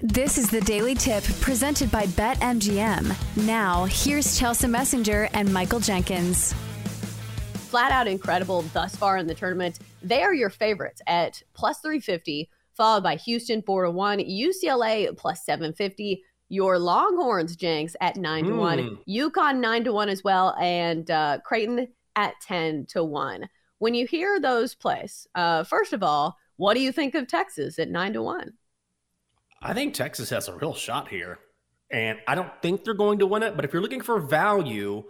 This is the Daily Tip presented by BetMGM. Now, here's Chelsea Messenger and Michael Jenkins. Flat out incredible thus far in the tournament. They are your favorites at plus 350, followed by Houston 4 to 1, UCLA plus 750, your Longhorns, Jenks, at 9 to 1, Mm. UConn 9 to 1 as well, and uh, Creighton at 10 to 1. When you hear those plays, uh, first of all, what do you think of Texas at 9 to 1? I think Texas has a real shot here. And I don't think they're going to win it, but if you're looking for value,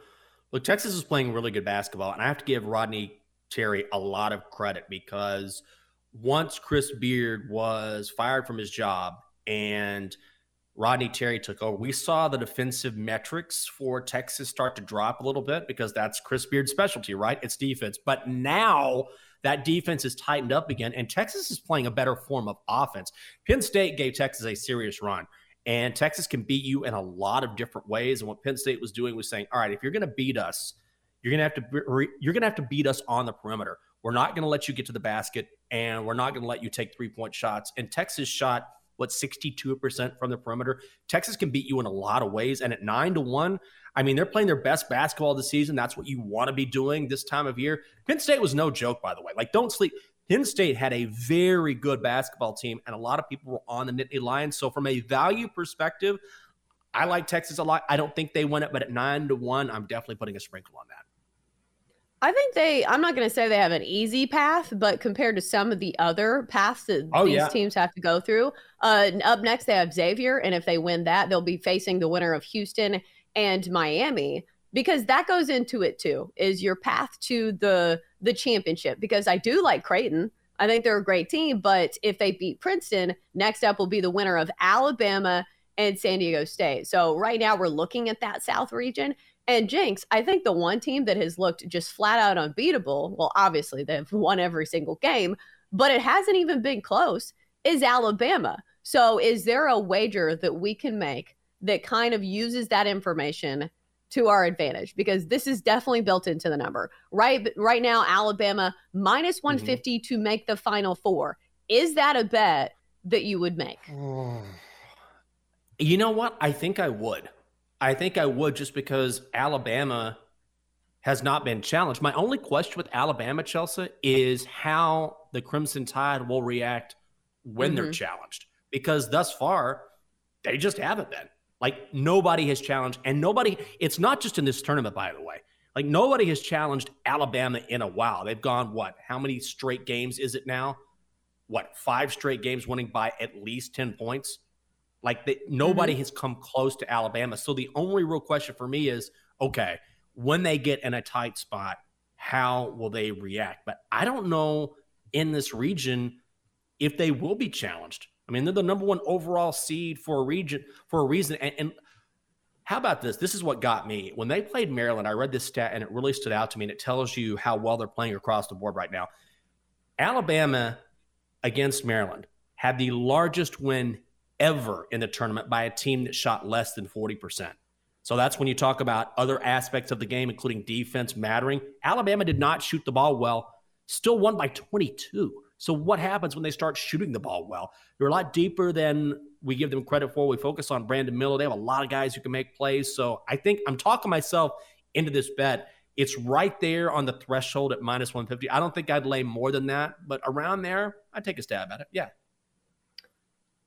look, Texas is playing really good basketball. And I have to give Rodney Terry a lot of credit because once Chris Beard was fired from his job and Rodney Terry took over, we saw the defensive metrics for Texas start to drop a little bit because that's Chris Beard's specialty, right? It's defense. But now that defense is tightened up again, and Texas is playing a better form of offense. Penn State gave Texas a serious run, and Texas can beat you in a lot of different ways. And what Penn State was doing was saying, "All right, if you're going to beat us, you're going to have to you're going to have to beat us on the perimeter. We're not going to let you get to the basket, and we're not going to let you take three point shots." And Texas shot what 62% from the perimeter. Texas can beat you in a lot of ways, and at nine to one. I mean, they're playing their best basketball the season. That's what you want to be doing this time of year. Penn State was no joke, by the way. Like, don't sleep. Penn State had a very good basketball team, and a lot of people were on the Nittany Lions. So, from a value perspective, I like Texas a lot. I don't think they win it, but at nine to one, I'm definitely putting a sprinkle on that. I think they, I'm not going to say they have an easy path, but compared to some of the other paths that Oh, these yeah. teams have to go through, uh, up next they have Xavier. And if they win that, they'll be facing the winner of Houston and Miami because that goes into it too is your path to the the championship because I do like Creighton. I think they're a great team, but if they beat Princeton, next up will be the winner of Alabama and San Diego State. So right now we're looking at that South region and Jenks, I think the one team that has looked just flat out unbeatable, well, obviously they've won every single game, but it hasn't even been close, is Alabama. So is there a wager that we can make that kind of uses that information to our advantage? Because this is definitely built into the number. Right right now, Alabama minus mm-hmm. 150 to make the final four. Is that a bet that you would make? You know what? I think I would. I think I would just because Alabama has not been challenged. My only question with Alabama, Chelsea, is how the Crimson Tide will react when they're Mhm. challenged. Because thus far, they just haven't been. Like nobody has challenged, and nobody, it's not just in this tournament, by the way. Like nobody has challenged Alabama in a while. They've gone, what? How many straight games is it now? What, five straight games winning by at least 10 points? Like they, nobody mm-hmm. has come close to Alabama. So the only real question for me is, okay, when they get in a tight spot, how will they react? But I don't know in this region if they will be challenged. I mean, they're the number one overall seed for a region for a reason. And, and how about this? This is what got me. When they played Maryland, I read this stat and it really stood out to me. And it tells you how well they're playing across the board right now. Alabama against Maryland had the largest win ever in the tournament by a team that shot less than 40%. So that's when you talk about other aspects of the game, including defense mattering. Alabama did not shoot the ball well, still won by 22. So what happens when they start shooting the ball well? They're a lot deeper than we give them credit for. We focus on Brandon Miller. They have a lot of guys who can make plays. So I think I'm talking myself into this bet. It's right there on the threshold at minus 150. I don't think I'd lay more than that, but around there, I'd take a stab at it. Yeah.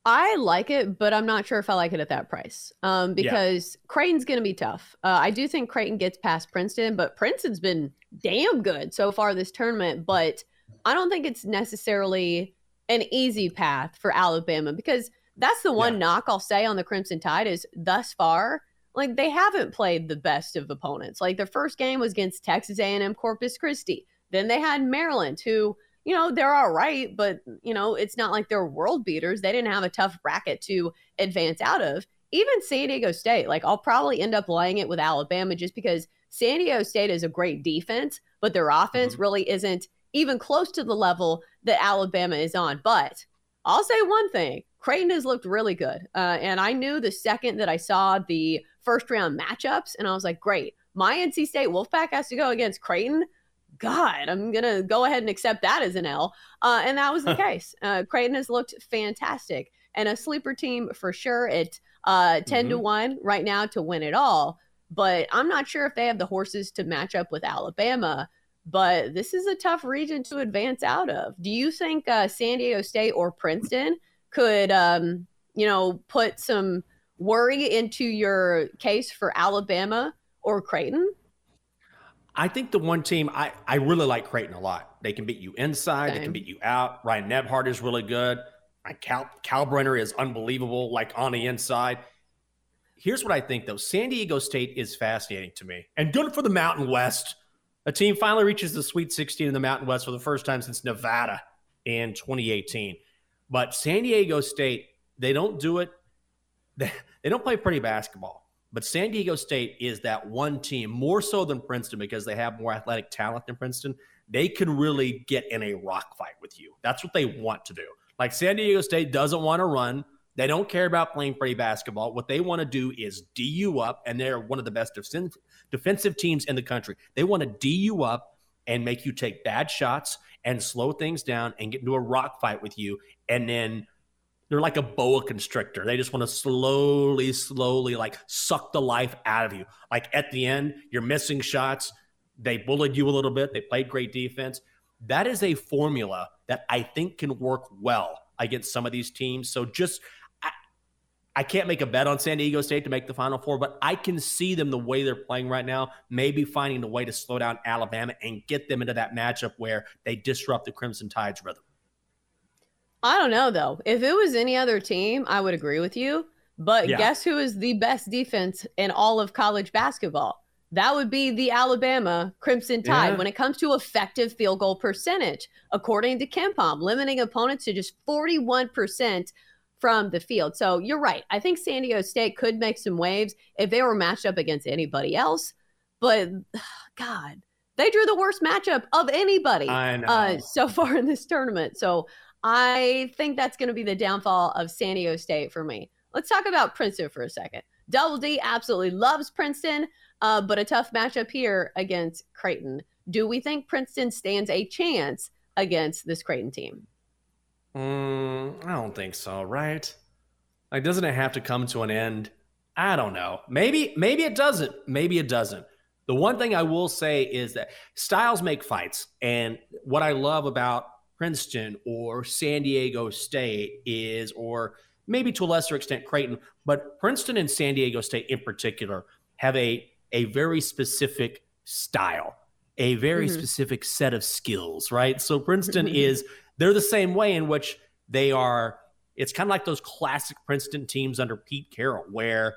I like it, but I'm not sure if I like it at that price. Um, because Creighton's going to be tough. Uh, I do think Creighton gets past Princeton, but Princeton's been damn good so far this tournament. But I don't think it's necessarily an easy path for Alabama because that's the one Yeah. knock I'll say on the Crimson Tide is thus far, like they haven't played the best of opponents. Like their first game was against Texas A&M Corpus Christi. Then they had Maryland, who you know they're all right, but you know it's not like they're world beaters. They didn't have a tough bracket to advance out of. Even San Diego State, like I'll probably end up laying it with Alabama just because San Diego State is a great defense, but their offense Mhm. really isn't even close to the level that Alabama is on. But I'll say one thing Creighton has looked really good. Uh, and I knew the second that I saw the first round matchups, and I was like, great, my NC State Wolfpack has to go against Creighton. God, I'm going to go ahead and accept that as an L. Uh, and that was the case. Uh, Creighton has looked fantastic. and a sleeper team for sure. It uh 10 mm-hmm. to 1 right now to win it all. But I'm not sure if they have the horses to match up with Alabama. But this is a tough region to advance out of. Do you think uh, San Diego State or Princeton could, um, you know, put some worry into your case for Alabama or Creighton? I think the one team I, I really like Creighton a lot. They can beat you inside, Same. they can beat you out. Ryan Nembhard is really good. Cal Kalkbrenner is unbelievable, like on the inside. Here's what I think though: San Diego State is fascinating to me, and good for the Mountain West. A team finally reaches the Sweet 16 in the Mountain West for the first time since Nevada in 2018. But San Diego State, they don't do it. They, they don't play pretty basketball. But San Diego State is that one team, more so than Princeton, because they have more athletic talent than Princeton. They can really get in a rock fight with you. That's what they want to do. Like San Diego State doesn't want to run. They don't care about playing pretty basketball. What they want to do is D you up, and they're one of the best defensive teams in the country. They want to D you up and make you take bad shots and slow things down and get into a rock fight with you. And then they're like a boa constrictor. They just want to slowly, slowly like suck the life out of you. Like at the end, you're missing shots. They bullied you a little bit. They played great defense. That is a formula that I think can work well against some of these teams. So just I, I can't make a bet on San Diego State to make the Final Four, but I can see them the way they're playing right now, maybe finding a way to slow down Alabama and get them into that matchup where they disrupt the Crimson Tide's rhythm. I don't know though. If it was any other team, I would agree with you. But yeah. guess who is the best defense in all of college basketball? That would be the Alabama Crimson Tide yeah. when it comes to effective field goal percentage, according to KenPom, limiting opponents to just 41% from the field. So you're right. I think San Diego State could make some waves if they were matched up against anybody else. But God, they drew the worst matchup of anybody uh, so far in this tournament. So I think that's going to be the downfall of San Diego State for me. Let's talk about Princeton for a second. Double D absolutely loves Princeton, uh, but a tough matchup here against Creighton. Do we think Princeton stands a chance against this Creighton team? Mm, I don't think so, right? Like, doesn't it have to come to an end? I don't know. Maybe, maybe it doesn't. Maybe it doesn't. The one thing I will say is that styles make fights. And what I love about Princeton or San Diego State is, or maybe to a lesser extent Creighton, but Princeton and San Diego State in particular have a a very specific style, a very mm-hmm. specific set of skills, right? So Princeton is they're the same way in which they are it's kind of like those classic Princeton teams under Pete Carril where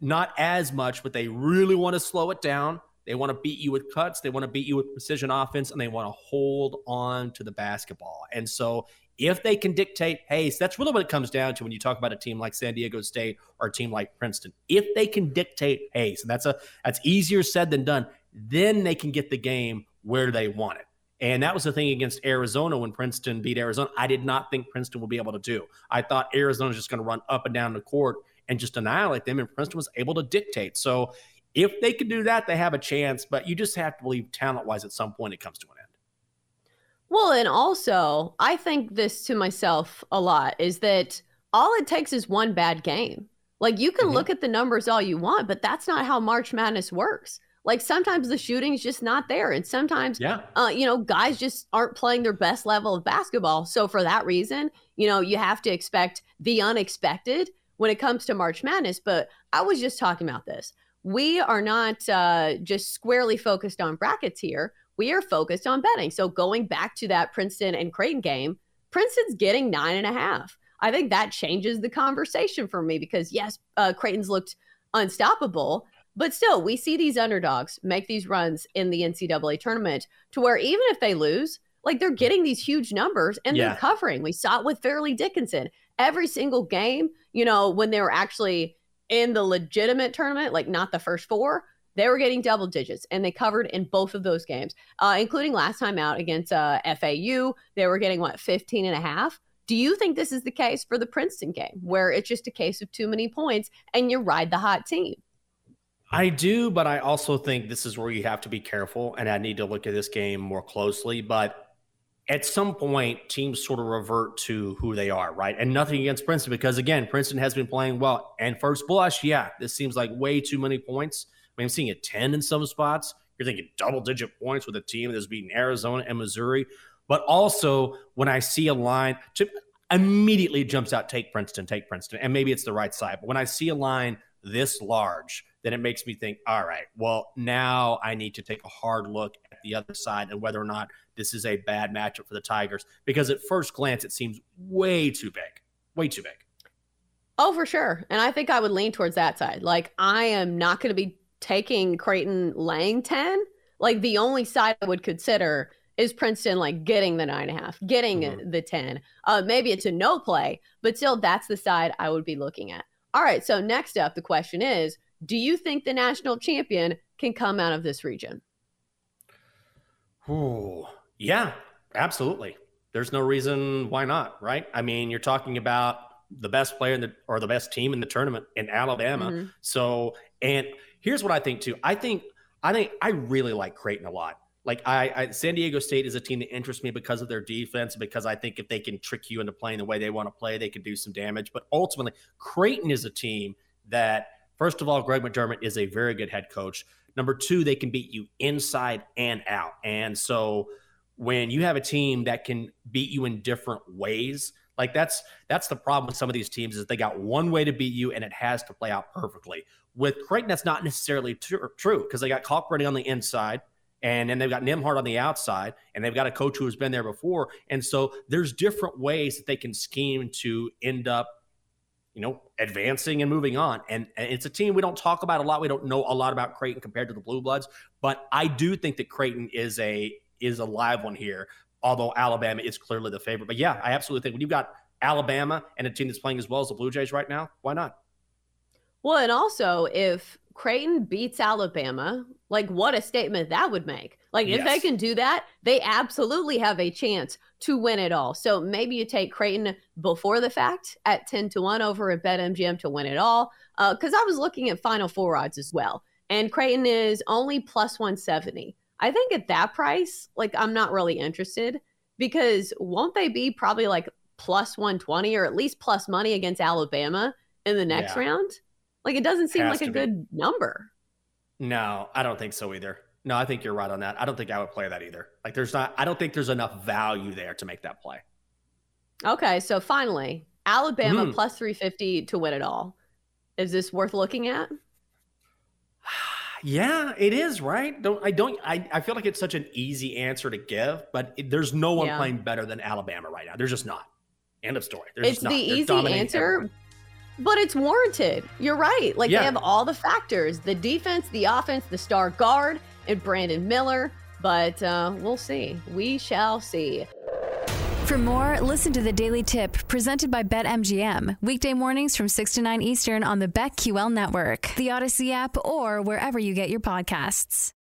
not as much, but they really want to slow it down. They want to beat you with cuts. They want to beat you with precision offense, and they want to hold on to the basketball. And so, if they can dictate pace, that's really what it comes down to when you talk about a team like San Diego State or a team like Princeton. If they can dictate pace, and that's a that's easier said than done, then they can get the game where they want it. And that was the thing against Arizona when Princeton beat Arizona. I did not think Princeton would be able to do. I thought Arizona was just going to run up and down the court and just annihilate them, and Princeton was able to dictate. So if they can do that, they have a chance, but you just have to believe talent wise at some point it comes to an end. Well, and also, I think this to myself a lot is that all it takes is one bad game. Like you can mm-hmm. look at the numbers all you want, but that's not how March Madness works. Like sometimes the shooting's just not there, and sometimes, yeah, uh, you know, guys just aren't playing their best level of basketball. So for that reason, you know, you have to expect the unexpected when it comes to March Madness. But I was just talking about this we are not uh, just squarely focused on brackets here. We are focused on betting. So going back to that Princeton and Creighton game, Princeton's getting nine and a half. I think that changes the conversation for me because yes, uh, Creighton's looked unstoppable, but still, we see these underdogs make these runs in the NCAA tournament to where even if they lose, like they're getting these huge numbers and yeah. they're covering. We saw it with Fairleigh Dickinson. Every single game, you know, when they were actually in the legitimate tournament, like not the first four, they were getting double digits and they covered in both of those games, uh, including last time out against uh, FAU. They were getting what, 15 and a half? Do you think this is the case for the Princeton game where it's just a case of too many points and you ride the hot team? I do, but I also think this is where you have to be careful and I need to look at this game more closely. But at some point, teams sort of revert to who they are, right? And nothing against Princeton because, again, Princeton has been playing well. And first blush, yeah, this seems like way too many points. I mean, I'm seeing a 10 in some spots. You're thinking double digit points with a team that's beating Arizona and Missouri. But also, when I see a line, to immediately jumps out take Princeton, take Princeton. And maybe it's the right side. But when I see a line this large, then it makes me think, all right, well, now I need to take a hard look the other side and whether or not this is a bad matchup for the Tigers because at first glance it seems way too big, way too big. Oh, for sure. And I think I would lean towards that side. Like I am not going to be taking Creighton laying 10. Like the only side I would consider is Princeton like getting the nine and a half, getting mm-hmm. the 10. Uh, maybe it's a no play, but still that's the side I would be looking at. All right. So next up, the question is, do you think the national champion can come out of this region? Ooh, yeah, absolutely. There's no reason why not, right? I mean, you're talking about the best player in the or the best team in the tournament in Alabama. Mm-hmm. So, and here's what I think too. I think I think I really like Creighton a lot. Like I, I, San Diego State is a team that interests me because of their defense, because I think if they can trick you into playing the way they want to play, they can do some damage. But ultimately, Creighton is a team that, first of all, Greg McDermott is a very good head coach. Number two, they can beat you inside and out. And so when you have a team that can beat you in different ways, like that's that's the problem with some of these teams is they got one way to beat you and it has to play out perfectly. With Creighton, that's not necessarily true because they got Kalkbrenner on the inside and then they've got Nembhard on the outside and they've got a coach who has been there before. And so there's different ways that they can scheme to end up you know, advancing and moving on. And, and, it's a team we don't talk about a lot. We don't know a lot about Creighton compared to the Blue Bloods, but I do think that Creighton is a is a live one here. Although Alabama is clearly the favorite, but yeah, I absolutely think when you've got Alabama and a team that's playing as well as the Blue Jays right now, why not? Well, and also if Creighton beats Alabama, like what a statement that would make. Like yes. if they can do that, they absolutely have a chance to win it all. So maybe you take Creighton before the fact at 10 to 1 over at BetMGM to win it all. Because uh, I was looking at Final Four odds as well. And Creighton is only plus 170. I think at that price, like I'm not really interested because won't they be probably like plus 120 or at least plus money against Alabama in the next yeah. round? Like it doesn't seem like a be. good number. No, I don't think so either. No, I think you're right on that. I don't think I would play that either. Like there's not I don't think there's enough value there to make that play. Okay, so finally, Alabama mm. plus 350 to win it all. Is this worth looking at? Yeah, it is, right? Don't I don't I, I feel like it's such an easy answer to give, but it, there's no one yeah. playing better than Alabama right now. There's just not. End of story. There's it's the easy answer, everyone. But it's warranted. You're right. Like yeah. they have all the factors: the defense, the offense, the star guard, and Brandon Miller. But uh, we'll see. We shall see. For more, listen to the Daily Tip presented by BetMGM. Weekday mornings from 6 to 9 Eastern on the BetQL network, the Audacy app, or wherever you get your podcasts.